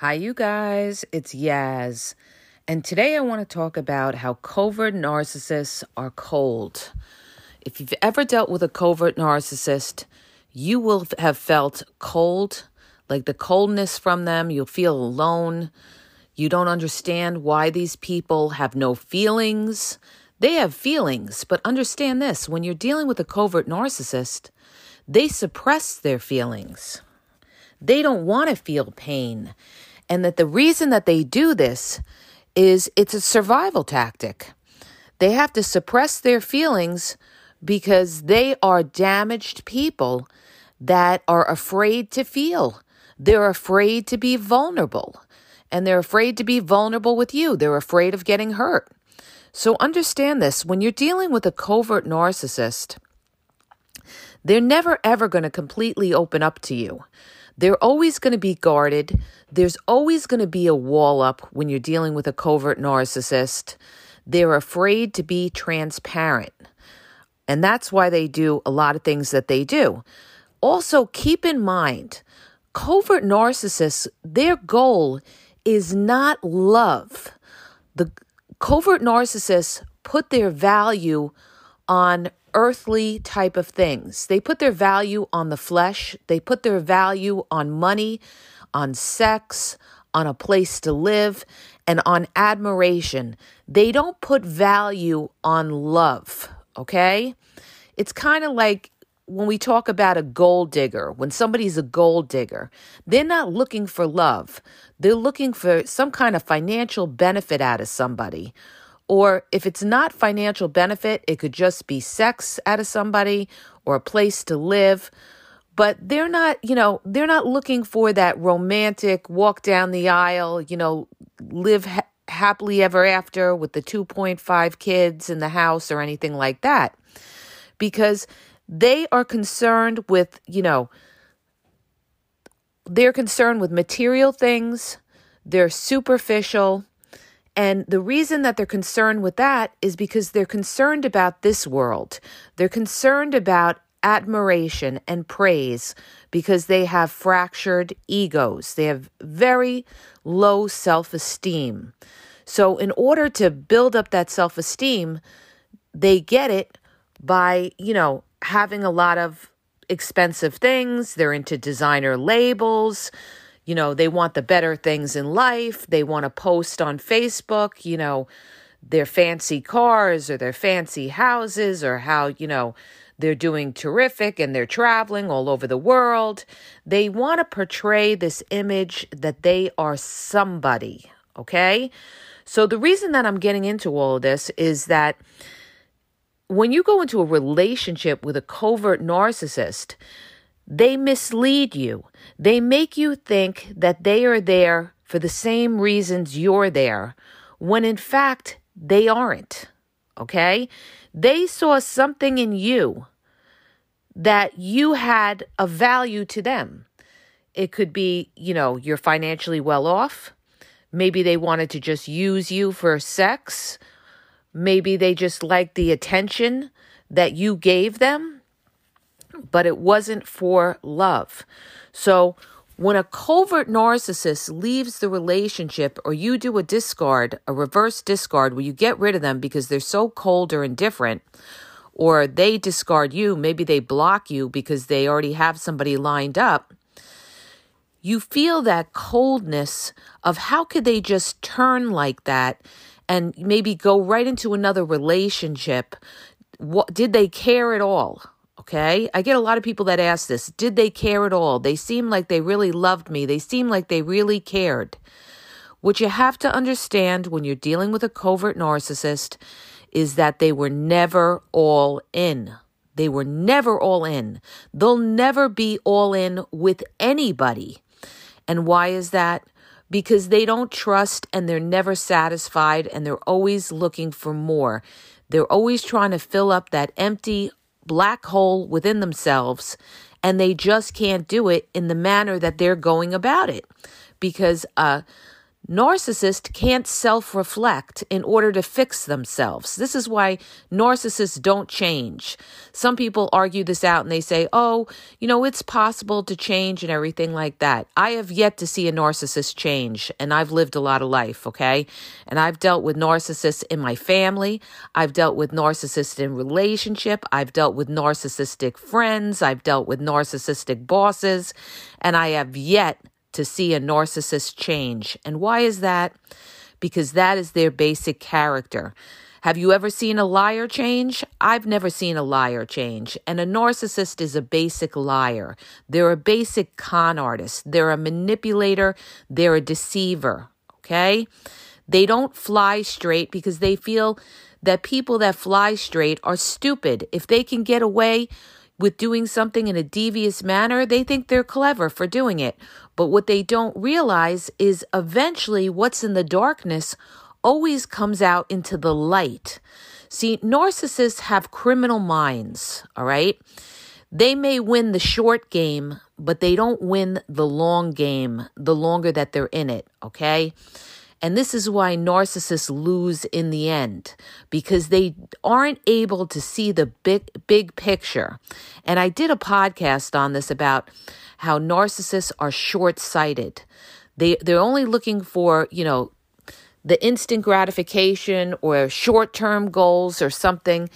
Hi, you guys. It's Yaz. And today I want to talk about how covert narcissists are cold. If you've ever dealt with a covert narcissist, you will have felt cold, like the coldness from them. You'll feel alone. You don't understand why these people have no feelings. They have feelings, but understand this when you're dealing with a covert narcissist, they suppress their feelings. They don't want to feel pain. And that the reason that they do this is it's a survival tactic. They have to suppress their feelings because they are damaged people that are afraid to feel. They're afraid to be vulnerable. And they're afraid to be vulnerable with you. They're afraid of getting hurt. So understand this when you're dealing with a covert narcissist, they're never ever going to completely open up to you. They're always going to be guarded. There's always going to be a wall up when you're dealing with a covert narcissist. They're afraid to be transparent. And that's why they do a lot of things that they do. Also, keep in mind, covert narcissists, their goal is not love. The covert narcissists put their value on earthly type of things. They put their value on the flesh, they put their value on money, on sex, on a place to live, and on admiration. They don't put value on love, okay? It's kind of like when we talk about a gold digger, when somebody's a gold digger, they're not looking for love. They're looking for some kind of financial benefit out of somebody or if it's not financial benefit, it could just be sex out of somebody or a place to live. But they're not, you know, they're not looking for that romantic walk down the aisle, you know, live ha- happily ever after with the 2.5 kids in the house or anything like that. Because they are concerned with, you know, they're concerned with material things, they're superficial, and the reason that they're concerned with that is because they're concerned about this world. They're concerned about admiration and praise because they have fractured egos. They have very low self esteem. So, in order to build up that self esteem, they get it by, you know, having a lot of expensive things. They're into designer labels you know, they want the better things in life. They want to post on Facebook, you know, their fancy cars or their fancy houses or how, you know, they're doing terrific and they're traveling all over the world. They want to portray this image that they are somebody, okay? So the reason that I'm getting into all of this is that when you go into a relationship with a covert narcissist, they mislead you. They make you think that they are there for the same reasons you're there, when in fact they aren't. Okay? They saw something in you that you had a value to them. It could be, you know, you're financially well off. Maybe they wanted to just use you for sex. Maybe they just liked the attention that you gave them, but it wasn't for love. So, when a covert narcissist leaves the relationship or you do a discard, a reverse discard where you get rid of them because they're so cold or indifferent, or they discard you, maybe they block you because they already have somebody lined up, you feel that coldness of how could they just turn like that and maybe go right into another relationship? What did they care at all? Okay. I get a lot of people that ask this Did they care at all? They seem like they really loved me. They seem like they really cared. What you have to understand when you're dealing with a covert narcissist is that they were never all in. They were never all in. They'll never be all in with anybody. And why is that? Because they don't trust and they're never satisfied and they're always looking for more. They're always trying to fill up that empty black hole within themselves, and they just can't do it in the manner that they're going about it. Because uh, Narcissists can't self reflect in order to fix themselves. This is why narcissists don't change. Some people argue this out and they say, oh, you know, it's possible to change and everything like that. I have yet to see a narcissist change, and I've lived a lot of life, okay? And I've dealt with narcissists in my family, I've dealt with narcissists in relationship, I've dealt with narcissistic friends, I've dealt with narcissistic bosses, and I have yet to see a narcissist change. And why is that? Because that is their basic character. Have you ever seen a liar change? I've never seen a liar change. And a narcissist is a basic liar. They're a basic con artist. They're a manipulator. They're a deceiver. Okay? They don't fly straight because they feel that people that fly straight are stupid. If they can get away with doing something in a devious manner, they think they're clever for doing it. But what they don't realize is eventually what's in the darkness always comes out into the light. See, narcissists have criminal minds, all right? They may win the short game, but they don't win the long game the longer that they're in it, okay? And this is why narcissists lose in the end because they aren't able to see the big big picture. And I did a podcast on this about how narcissists are short-sighted. They they're only looking for, you know, the instant gratification or short-term goals or something.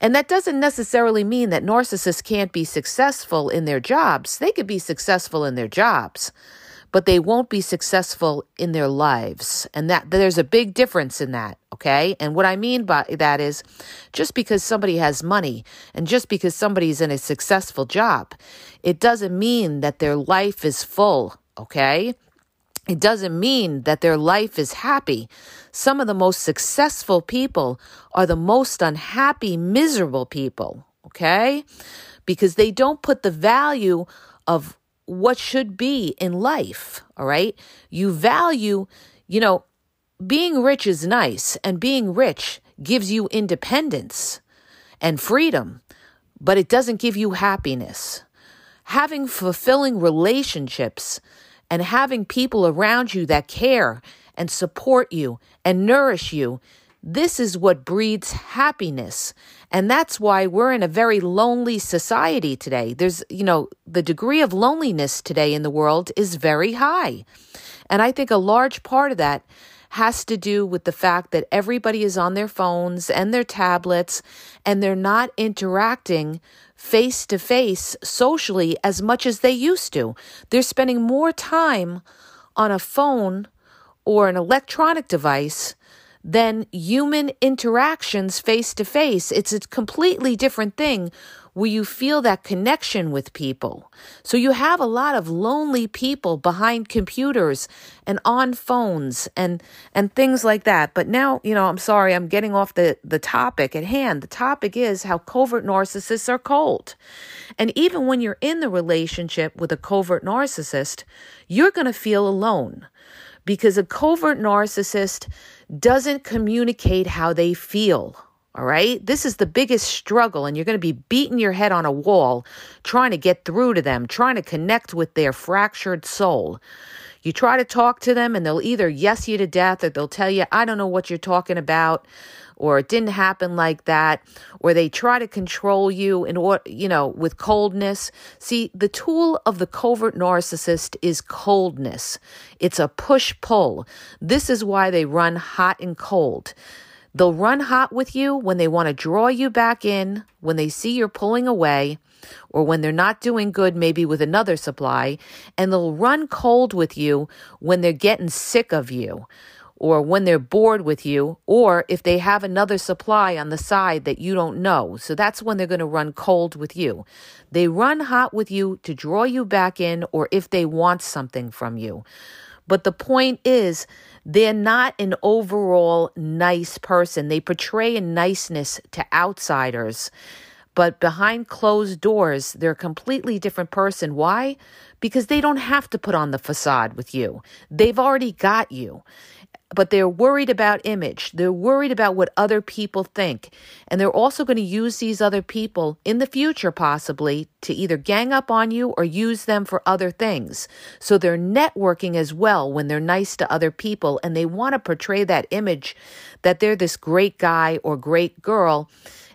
And that doesn't necessarily mean that narcissists can't be successful in their jobs. They could be successful in their jobs but they won't be successful in their lives. And that there's a big difference in that, okay? And what I mean by that is just because somebody has money and just because somebody's in a successful job, it doesn't mean that their life is full, okay? It doesn't mean that their life is happy. Some of the most successful people are the most unhappy, miserable people, okay? Because they don't put the value of what should be in life, all right? You value, you know, being rich is nice, and being rich gives you independence and freedom, but it doesn't give you happiness. Having fulfilling relationships and having people around you that care and support you and nourish you this is what breeds happiness. And that's why we're in a very lonely society today. There's, you know, the degree of loneliness today in the world is very high. And I think a large part of that has to do with the fact that everybody is on their phones and their tablets and they're not interacting face to face socially as much as they used to. They're spending more time on a phone or an electronic device than human interactions face to face. It's a completely different thing where you feel that connection with people. So you have a lot of lonely people behind computers and on phones and and things like that. But now, you know, I'm sorry, I'm getting off the the topic at hand. The topic is how covert narcissists are cold. And even when you're in the relationship with a covert narcissist, you're going to feel alone because a covert narcissist doesn't communicate how they feel. All right. This is the biggest struggle, and you're going to be beating your head on a wall trying to get through to them, trying to connect with their fractured soul. You try to talk to them, and they'll either yes you to death or they'll tell you, I don't know what you're talking about, or it didn't happen like that, or they try to control you in you know with coldness. See, the tool of the covert narcissist is coldness. It's a push pull. This is why they run hot and cold. They'll run hot with you when they want to draw you back in, when they see you're pulling away, or when they're not doing good, maybe with another supply. And they'll run cold with you when they're getting sick of you, or when they're bored with you, or if they have another supply on the side that you don't know. So that's when they're going to run cold with you. They run hot with you to draw you back in, or if they want something from you. But the point is, they're not an overall nice person. They portray a niceness to outsiders, but behind closed doors, they're a completely different person. Why? Because they don't have to put on the facade with you. They've already got you but they're worried about image. They're worried about what other people think. And they're also going to use these other people in the future, possibly, to either gang up on you or use them for other things. So they're networking as well when they're nice to other people and they want to portray that image that they're this great guy or great girl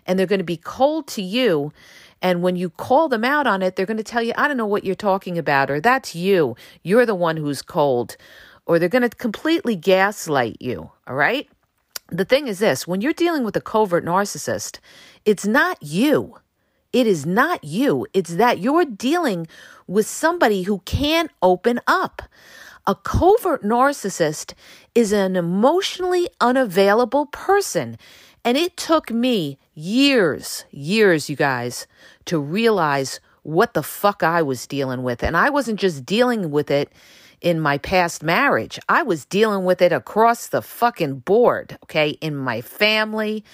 and they're going to be cold to you. And when you call them out on it, they're going to tell you, I don't know what you're talking about, or that's you. You're the one who's cold or they're going to completely gaslight you, all right? The thing is this when you're dealing with a covert narcissist, it's not you. It is not you. It's that you're dealing with somebody who can't open up. A covert narcissist is an emotionally unavailable person. And it took me years, years, you guys, to realize what the fuck I was dealing with. And I wasn't just dealing with it in my past marriage. I was dealing with it across the fucking board, okay, in my family,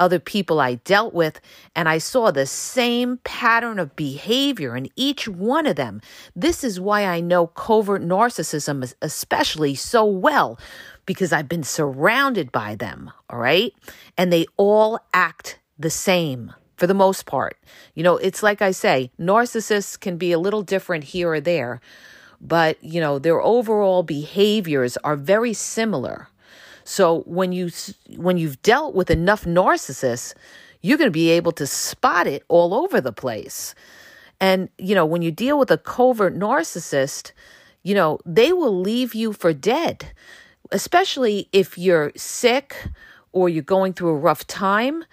other people I dealt with, and I saw the same pattern of behavior in each one of them. This is why I know covert narcissism especially so well because I've been surrounded by them, all right? And they all act the same for the most part. You know, it's like I say, narcissists can be a little different here or there, but you know their overall behaviors are very similar. So when you when you've dealt with enough narcissists you're going to be able to spot it all over the place. And you know when you deal with a covert narcissist you know they will leave you for dead especially if you're sick or you're going through a rough time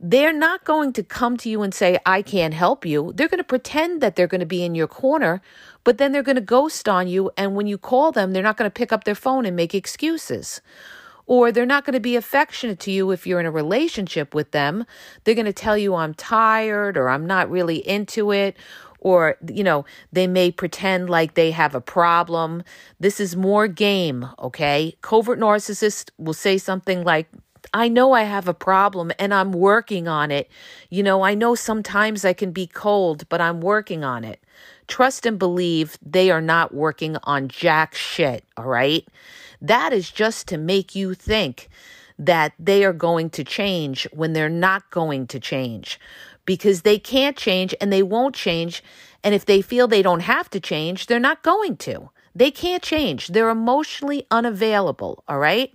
they're not going to come to you and say, I can't help you. They're going to pretend that they're going to be in your corner, but then they're going to ghost on you. And when you call them, they're not going to pick up their phone and make excuses. Or they're not going to be affectionate to you if you're in a relationship with them. They're going to tell you, I'm tired or I'm not really into it. Or, you know, they may pretend like they have a problem. This is more game, okay? Covert narcissists will say something like, I know I have a problem and I'm working on it. You know, I know sometimes I can be cold, but I'm working on it. Trust and believe they are not working on jack shit, all right? That is just to make you think that they are going to change when they're not going to change because they can't change and they won't change. And if they feel they don't have to change, they're not going to. They can't change. They're emotionally unavailable, all right?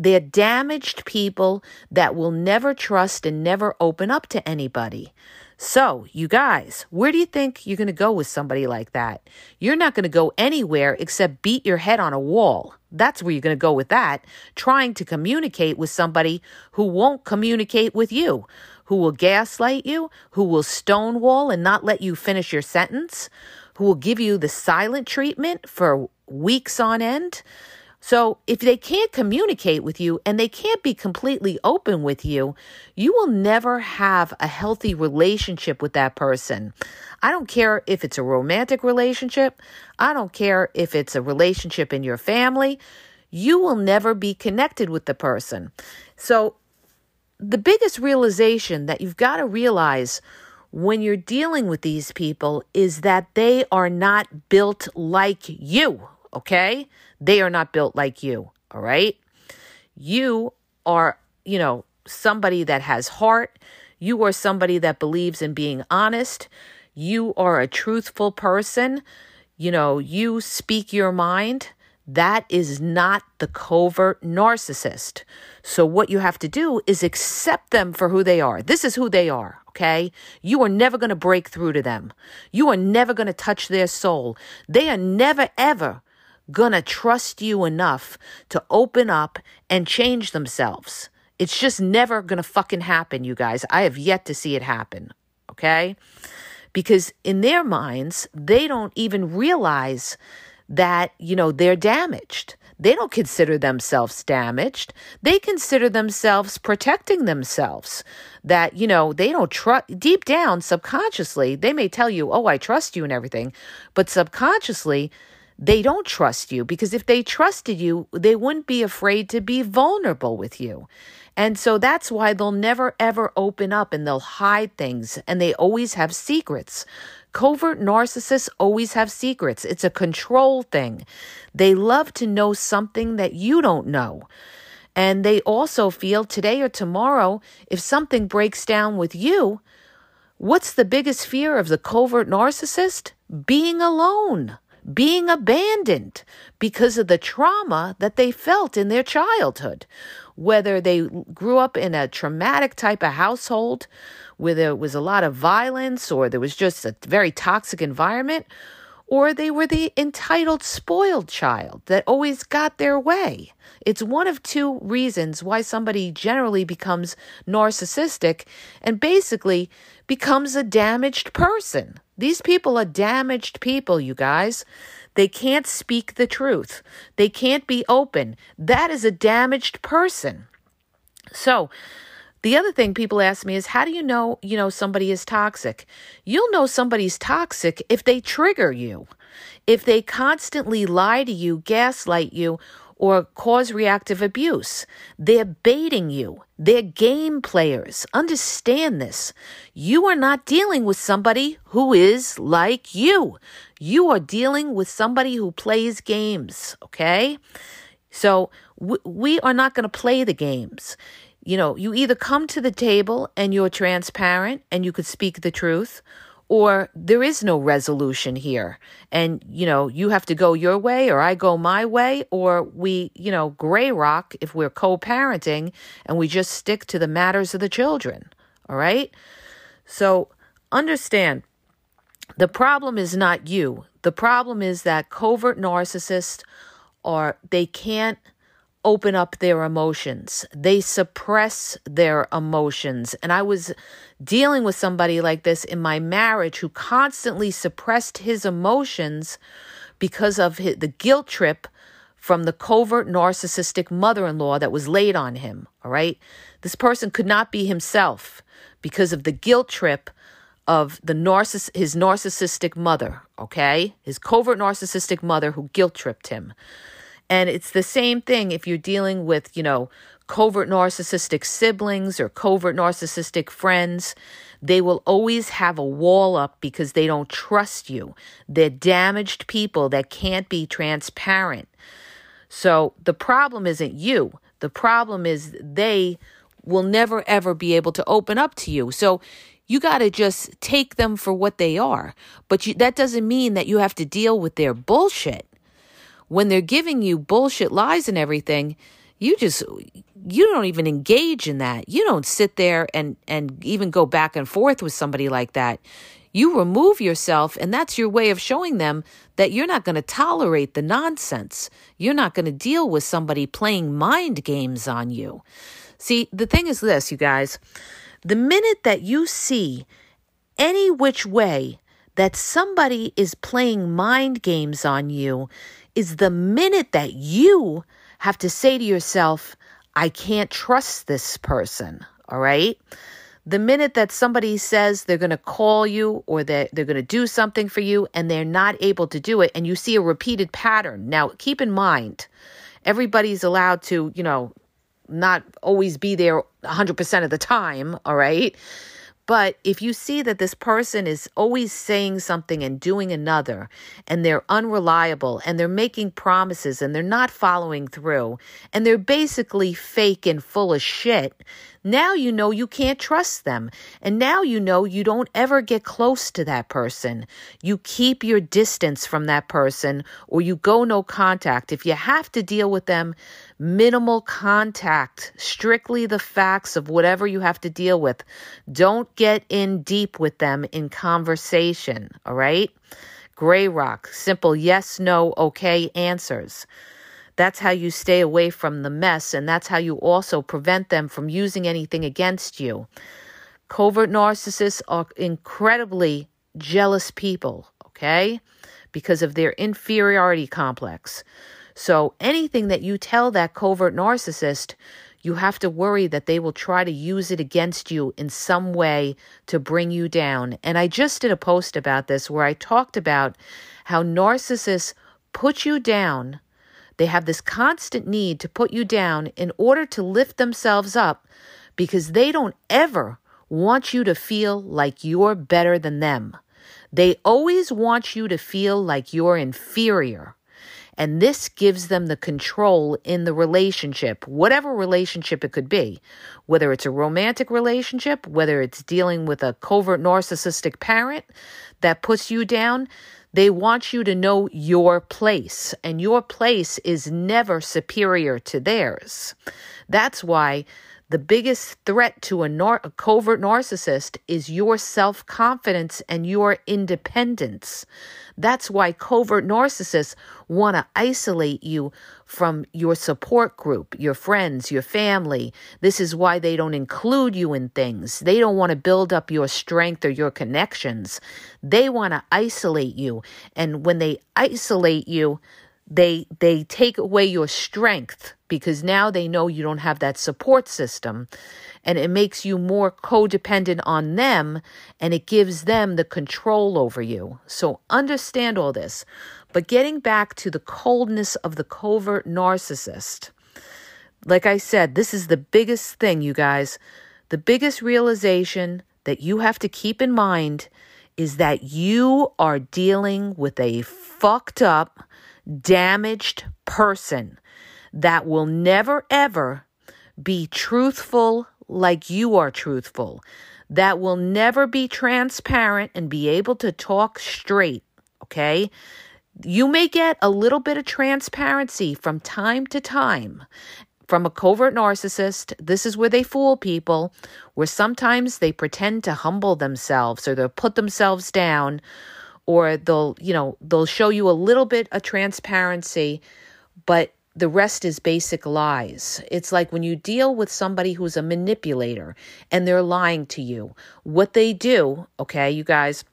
They're damaged people that will never trust and never open up to anybody. So, you guys, where do you think you're going to go with somebody like that? You're not going to go anywhere except beat your head on a wall. That's where you're going to go with that, trying to communicate with somebody who won't communicate with you, who will gaslight you, who will stonewall and not let you finish your sentence, who will give you the silent treatment for weeks on end. So, if they can't communicate with you and they can't be completely open with you, you will never have a healthy relationship with that person. I don't care if it's a romantic relationship, I don't care if it's a relationship in your family, you will never be connected with the person. So, the biggest realization that you've got to realize when you're dealing with these people is that they are not built like you okay? They are not built like you, all right? You are, you know, somebody that has heart. You are somebody that believes in being honest. You are a truthful person. You know, you speak your mind. That is not the covert narcissist. So, what you have to do is accept them for who they are. This is who they are, okay? You are never going to break through to them. You are never going to touch their soul. They are never, ever to trust you enough to open up and change themselves. It's just never to fucking happen, you guys. I have yet to see it happen, okay? Because in their minds, they don't even realize that, you know, they're damaged. They don't consider themselves damaged. They consider themselves protecting themselves. That, you know, they don't trust, deep down, subconsciously, they may tell you, oh, I trust you and everything, but subconsciously, they don't trust you because if they trusted you, they wouldn't be afraid to be vulnerable with you. And so that's why they'll never ever open up and they'll hide things and they always have secrets. Covert narcissists always have secrets. It's a control thing. They love to know something that you don't know. And they also feel today or tomorrow, if something breaks down with you, what's the biggest fear of the covert narcissist? Being alone, being abandoned because of the trauma that they felt in their childhood. Whether they grew up in a traumatic type of household where there was a lot of violence or there was just a very toxic environment, or they were the entitled, spoiled child that always got their way. It's one of two reasons why somebody generally becomes narcissistic and basically becomes a damaged person. These people are damaged people, you guys. They can't speak the truth. They can't be open. That is a damaged person. So, the other thing people ask me is how do you know, you know, somebody is toxic? You'll know somebody's toxic if they trigger you. If they constantly lie to you, gaslight you, or cause reactive abuse. They're baiting you. They're game players. Understand this. You are not dealing with somebody who is like you. You are dealing with somebody who plays games, okay? So we are not going to play the games you know, you either come to the table and you're transparent and you could speak the truth, or there is no resolution here. And, you know, you have to go your way or I go my way, or we, you know, gray rock if we're co parenting and we just stick to the matters of the children. All right. So understand the problem is not you. The problem is that covert narcissists are, they can't open up their emotions. They suppress their emotions. And I was dealing with somebody like this in my marriage who constantly suppressed his emotions because of his, the guilt trip from the covert narcissistic mother in law that was laid on him. All right. This person could not be himself because of the guilt trip of the narciss- his narcissistic mother. Okay. His covert narcissistic mother who guilt tripped him. And it's the same thing if you're dealing with, you know, covert narcissistic siblings or covert narcissistic friends. They will always have a wall up because they don't trust you. They're damaged people that can't be transparent. So the problem isn't you. The problem is they will never ever be able to open up to you. So you got to just take them for what they are. But you, that doesn't mean that you have to deal with their bullshit when they're giving you bullshit lies and everything, you just you don't even engage in that. You don't sit there and and even go back and forth with somebody like that. You remove yourself and that's your way of showing them that you're not going to tolerate the nonsense. You're not going to deal with somebody playing mind games on you. See, the thing is this, you guys. The minute that you see any which way that somebody is playing mind games on you, is the minute that you have to say to yourself, I can't trust this person. All right. The minute that somebody says they're going to call you or that they're going to do something for you and they're not able to do it, and you see a repeated pattern. Now, keep in mind, everybody's allowed to, you know, not always be there 100% of the time. All right. But if you see that this person is always saying something and doing another, and they're unreliable, and they're making promises and they're not following through, and they're basically fake and full of shit, Now you know you can't trust them. And now you know you don't ever get close to that person. You keep your distance from that person or you go no contact. If you have to deal with them, minimal contact, strictly the facts of whatever you have to deal with. Don't get in deep with them in conversation, all right? Gray rock, simple yes, no, okay answers. That's how you stay away from the mess, and that's how you also prevent them from using anything against you. Covert narcissists are incredibly jealous people, okay? Because of their inferiority complex. So anything that you tell that covert narcissist, you have to worry that they will try to use it against you in some way to bring you down. And I just did a post about this where I talked about how narcissists put you down they have this constant need to put you down in order to lift themselves up because they don't ever want you to feel like you're better than them. They always want you to feel like you're inferior. And this gives them the control in the relationship, whatever relationship it could be, whether it's a romantic relationship, whether it's dealing with a covert narcissistic parent that puts you down. They want you to know your place, and your place is never superior to theirs. That's why the biggest threat to a, nar- a covert narcissist is your self confidence and your independence. That's why covert narcissists want to isolate you from your support group, your friends, your family. This is why they don't include you in things. They don't want to build up your strength or your connections. They want to isolate you. And when they isolate you, they they take away your strength because now they know you don't have that support system and it makes you more codependent on them and it gives them the control over you. So understand all this. But getting back to the coldness of the covert narcissist, like I said, this is the biggest thing, you guys. The biggest realization that you have to keep in mind is that you are dealing with a fucked up, damaged person that will never ever be truthful like you are truthful, that will never be transparent and be able to talk straight, okay? You may get a little bit of transparency from time to time from a covert narcissist. This is where they fool people, where sometimes they pretend to humble themselves or they'll put themselves down or they'll, you know, they'll show you a little bit of transparency, but the rest is basic lies. It's like when you deal with somebody who's a manipulator and they're lying to you. What they do, okay, you guys,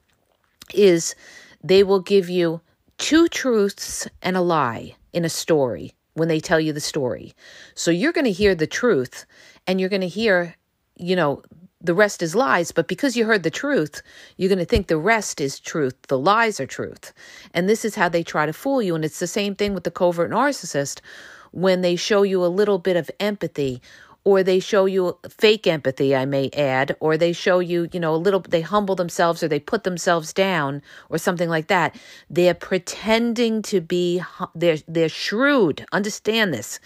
is they will give you two truths and a lie in a story when they tell you the story. So you're going to hear the truth and you're going to hear, you know, the rest is lies, but because you heard the truth, you're going to think the rest is truth. The lies are truth. And this is how they try to fool you. And it's the same thing with the covert narcissist when they show you a little bit of empathy or they show you fake empathy, I may add, or they show you, you know, a little, they humble themselves or they put themselves down or something like that. They're pretending to be, they're, they're shrewd. Understand this.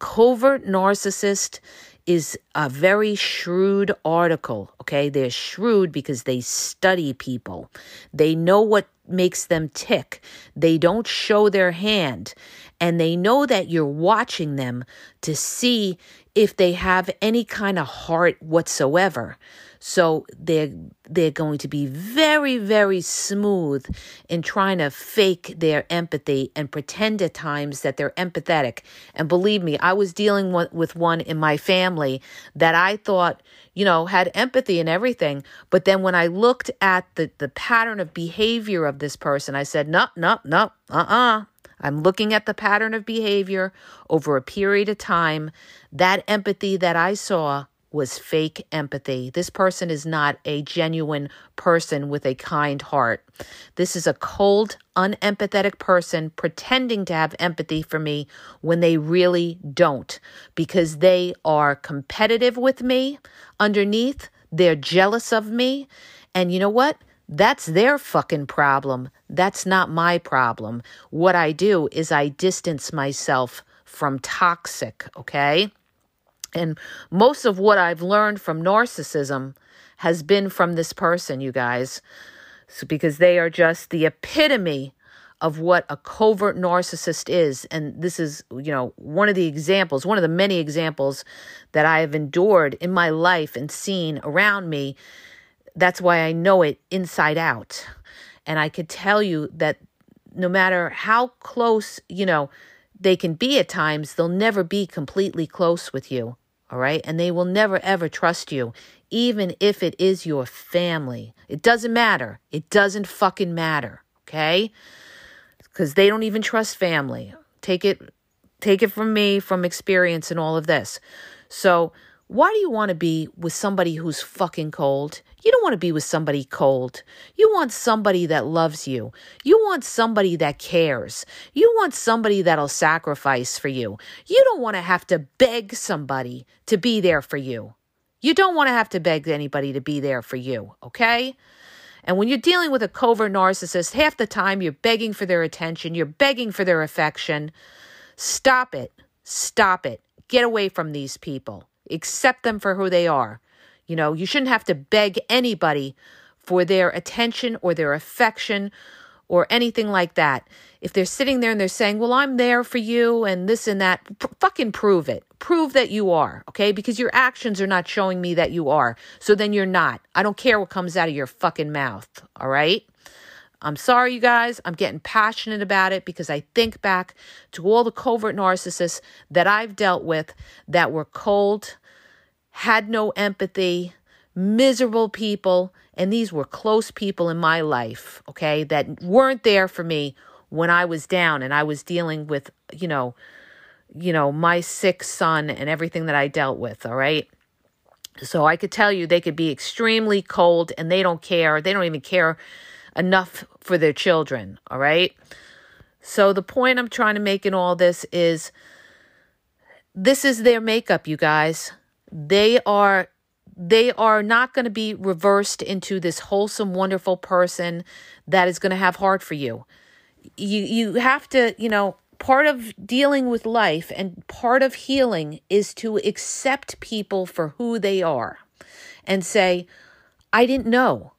Covert narcissist is a very shrewd article. Okay. They're shrewd because they study people, they know what makes them tick, they don't show their hand, and they know that you're watching them to see if they have any kind of heart whatsoever. So they're they're going to be very very smooth in trying to fake their empathy and pretend at times that they're empathetic. And believe me, I was dealing with one in my family that I thought, you know, had empathy and everything, but then when I looked at the the pattern of behavior of this person, I said, "No, no, no. Uh-uh. I'm looking at the pattern of behavior over a period of time. That empathy that I saw was fake empathy. This person is not a genuine person with a kind heart. This is a cold, unempathetic person pretending to have empathy for me when they really don't because they are competitive with me underneath. They're jealous of me. And you know what? That's their fucking problem. That's not my problem. What I do is I distance myself from toxic, okay? And most of what I've learned from narcissism has been from this person, you guys. So because they are just the epitome of what a covert narcissist is. And this is, you know, one of the examples, one of the many examples that I have endured in my life and seen around me. That's why I know it inside out. And I could tell you that no matter how close, you know, they can be at times, they'll never be completely close with you. All right. And they will never, ever trust you, even if it is your family. It doesn't matter. It doesn't fucking matter. Okay. Because they don't even trust family. Take it, take it from me, from experience and all of this. So, why do you want to be with somebody who's fucking cold? You don't want to be with somebody cold. You want somebody that loves you. You want somebody that cares. You want somebody that'll sacrifice for you. You don't want to have to beg somebody to be there for you. You don't want to have to beg anybody to be there for you, okay? And when you're dealing with a covert narcissist, half the time you're begging for their attention, you're begging for their affection. Stop it. Stop it. Get away from these people. Accept them for who they are. You know, you shouldn't have to beg anybody for their attention or their affection or anything like that. If they're sitting there and they're saying, Well, I'm there for you and this and that, fucking prove it. Prove that you are, okay? Because your actions are not showing me that you are. So then you're not. I don't care what comes out of your fucking mouth, all right? I'm sorry, you guys. I'm getting passionate about it because I think back to all the covert narcissists that I've dealt with that were cold, had no empathy, miserable people. And these were close people in my life, okay, that weren't there for me when I was down and I was dealing with, you know, you know, my sick son and everything that I dealt with, all right? So I could tell you they could be extremely cold and they don't care. They don't even care enough for their children, all right? So the point I'm trying to make in all this is this is their makeup, you guys they are they are not going to be reversed into this wholesome wonderful person that is going to have heart for you. You you have to you know part of dealing with life and part of healing is to accept people for who they are and say i didn't know.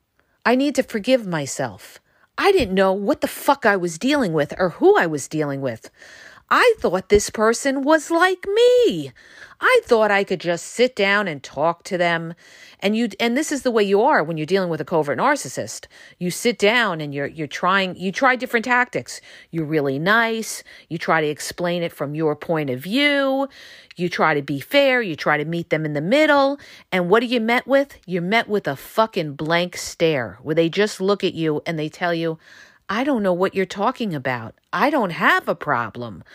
I need to forgive myself. I didn't know what the fuck i was dealing with or who i was dealing with I thought this person was like me. I thought I could just sit down and talk to them. And you and this is the way you are when you're dealing with a covert narcissist. You sit down and you're you're trying you try different tactics. You're really nice. You try to explain it from your point of view. You try to be fair. You try to meet them in the middle. And what are you met with? You're met with a fucking blank stare where they just look at you and they tell you, I don't know what you're talking about. I don't have a problem.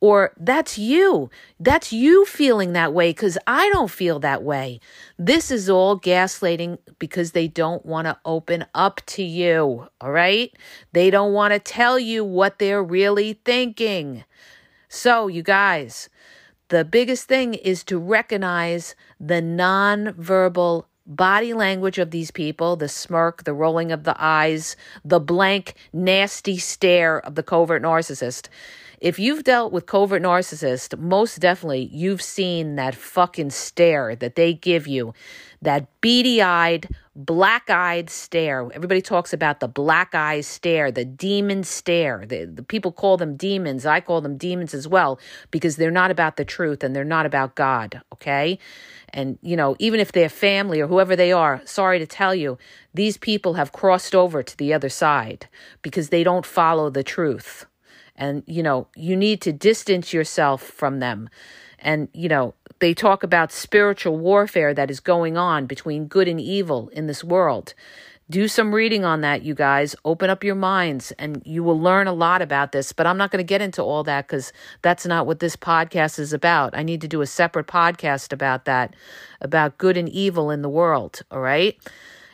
Or that's you. That's you feeling that way because I don't feel that way. This is all gaslighting because they don't want to open up to you. All right. They don't want to tell you what they're really thinking. So, you guys, the biggest thing is to recognize the nonverbal body language of these people the smirk, the rolling of the eyes, the blank, nasty stare of the covert narcissist. If you've dealt with covert narcissist, most definitely you've seen that fucking stare that they give you, that beady eyed, black eyed stare. Everybody talks about the black eye stare, the demon stare. The, the people call them demons. I call them demons as well because they're not about the truth and they're not about God, okay? And, you know, even if they're family or whoever they are, sorry to tell you, these people have crossed over to the other side because they don't follow the truth. And, you know, you need to distance yourself from them. And, you know, they talk about spiritual warfare that is going on between good and evil in this world. Do some reading on that, you guys. Open up your minds and you will learn a lot about this. But I'm not going to get into all that because that's not what this podcast is about. I need to do a separate podcast about that, about good and evil in the world. All right.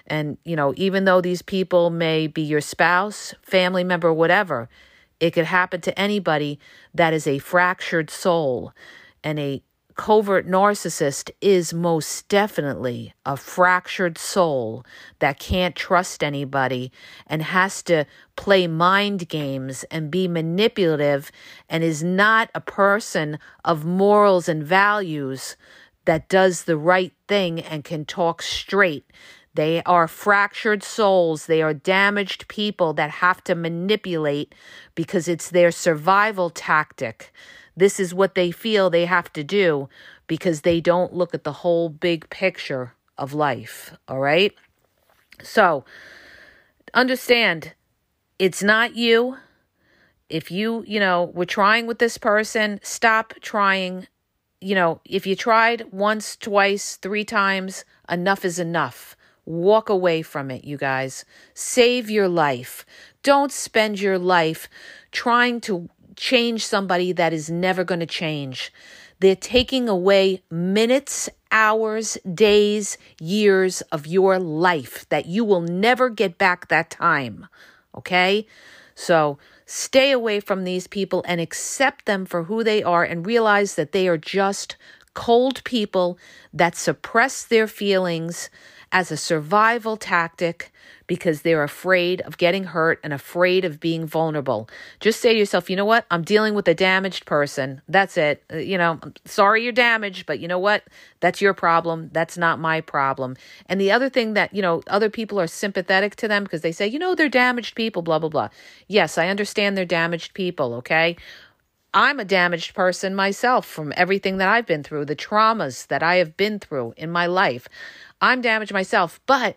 And, you know, even though these people may be your spouse, family member, whatever, it could happen to anybody that is a fractured soul and a covert narcissist is most definitely a fractured soul that can't trust anybody and has to play mind games and be manipulative and is not a person of morals and values that does the right thing and can talk straight. They are fractured souls. They are damaged people that have to manipulate because it's their survival tactic. This is what they feel they have to do because they don't look at the whole big picture of life. All right? So, understand it's not you. If you, you know, were trying with this person, stop trying. You know, if you tried once, twice, three times, enough is enough. Walk away from it, you guys. Save your life. Don't spend your life trying to change somebody that is never going to change. They're taking away minutes, hours, days, years of your life that you will never get back that time. Okay? So stay away from these people and accept them for who they are and realize that they are just cold people that suppress their feelings as a survival tactic because they're afraid of getting hurt and afraid of being vulnerable. Just say to yourself, you know what? I'm dealing with a damaged person. That's it. Uh, you know, I'm sorry you're damaged, but you know what? That's your problem. That's not my problem. And the other thing that, you know, other people are sympathetic to them because they say, you know, they're damaged people, blah, blah, blah. Yes, I understand they're damaged people, okay? I'm a damaged person myself from everything that I've been through, the traumas that I have been through in my life. I'm damaged myself, but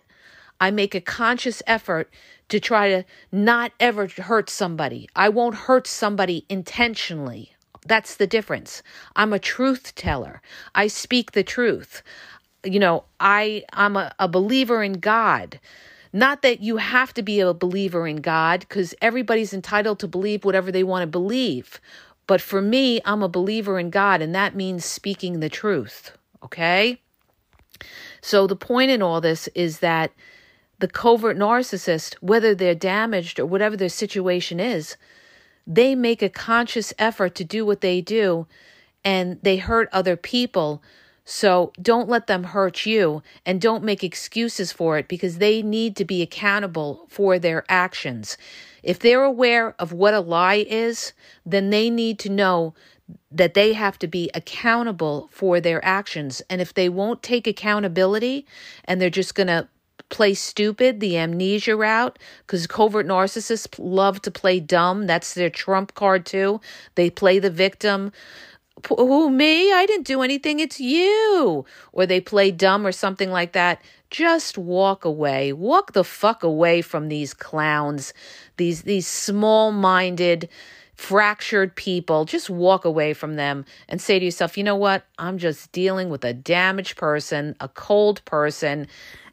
I make a conscious effort to try to not ever hurt somebody. I won't hurt somebody intentionally. That's the difference. I'm a truth teller. I speak the truth. You know, I I'm a, a believer in God. Not that you have to be a believer in God because everybody's entitled to believe whatever they want to believe. But for me, I'm a believer in God, and that means speaking the truth. Okay? So the point in all this is that the covert narcissist, whether they're damaged or whatever their situation is, they make a conscious effort to do what they do and they hurt other people. So don't let them hurt you and don't make excuses for it because they need to be accountable for their actions. If they're aware of what a lie is, then they need to know that they have to be accountable for their actions. And if they won't take accountability and they're just going to play stupid, the amnesia route, because covert narcissists love to play dumb. That's their trump card, too. They play the victim. Who, me? I didn't do anything. It's you. Or they play dumb or something like that. Just walk away. Walk the fuck away from these clowns, these, these small minded, fractured people, just walk away from them and say to yourself, you know what? I'm just dealing with a damaged person, a cold person,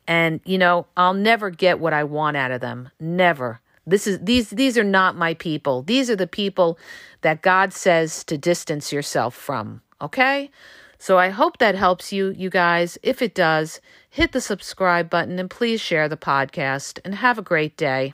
and you know, I'll never get what I want out of them. Never. This is these these are not my people. These are the people that God says to distance yourself from, okay? So I hope that helps you you guys. If it does, hit the subscribe button and please share the podcast and have a great day.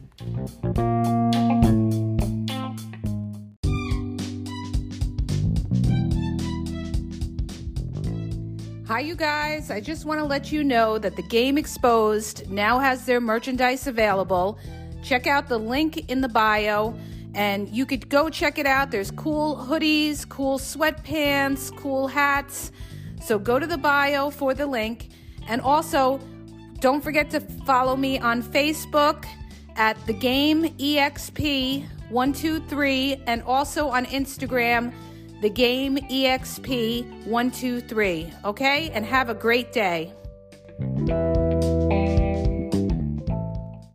Hi, you guys. I just want to let you know that the Game Exposed now has their merchandise available. Check out the link in the bio and you could go check it out. There's cool hoodies, cool sweatpants, cool hats. So go to the bio for the link. And also, don't forget to follow me on Facebook at the Game EXP123 and also on Instagram the game EXP123. Okay? And have a great day.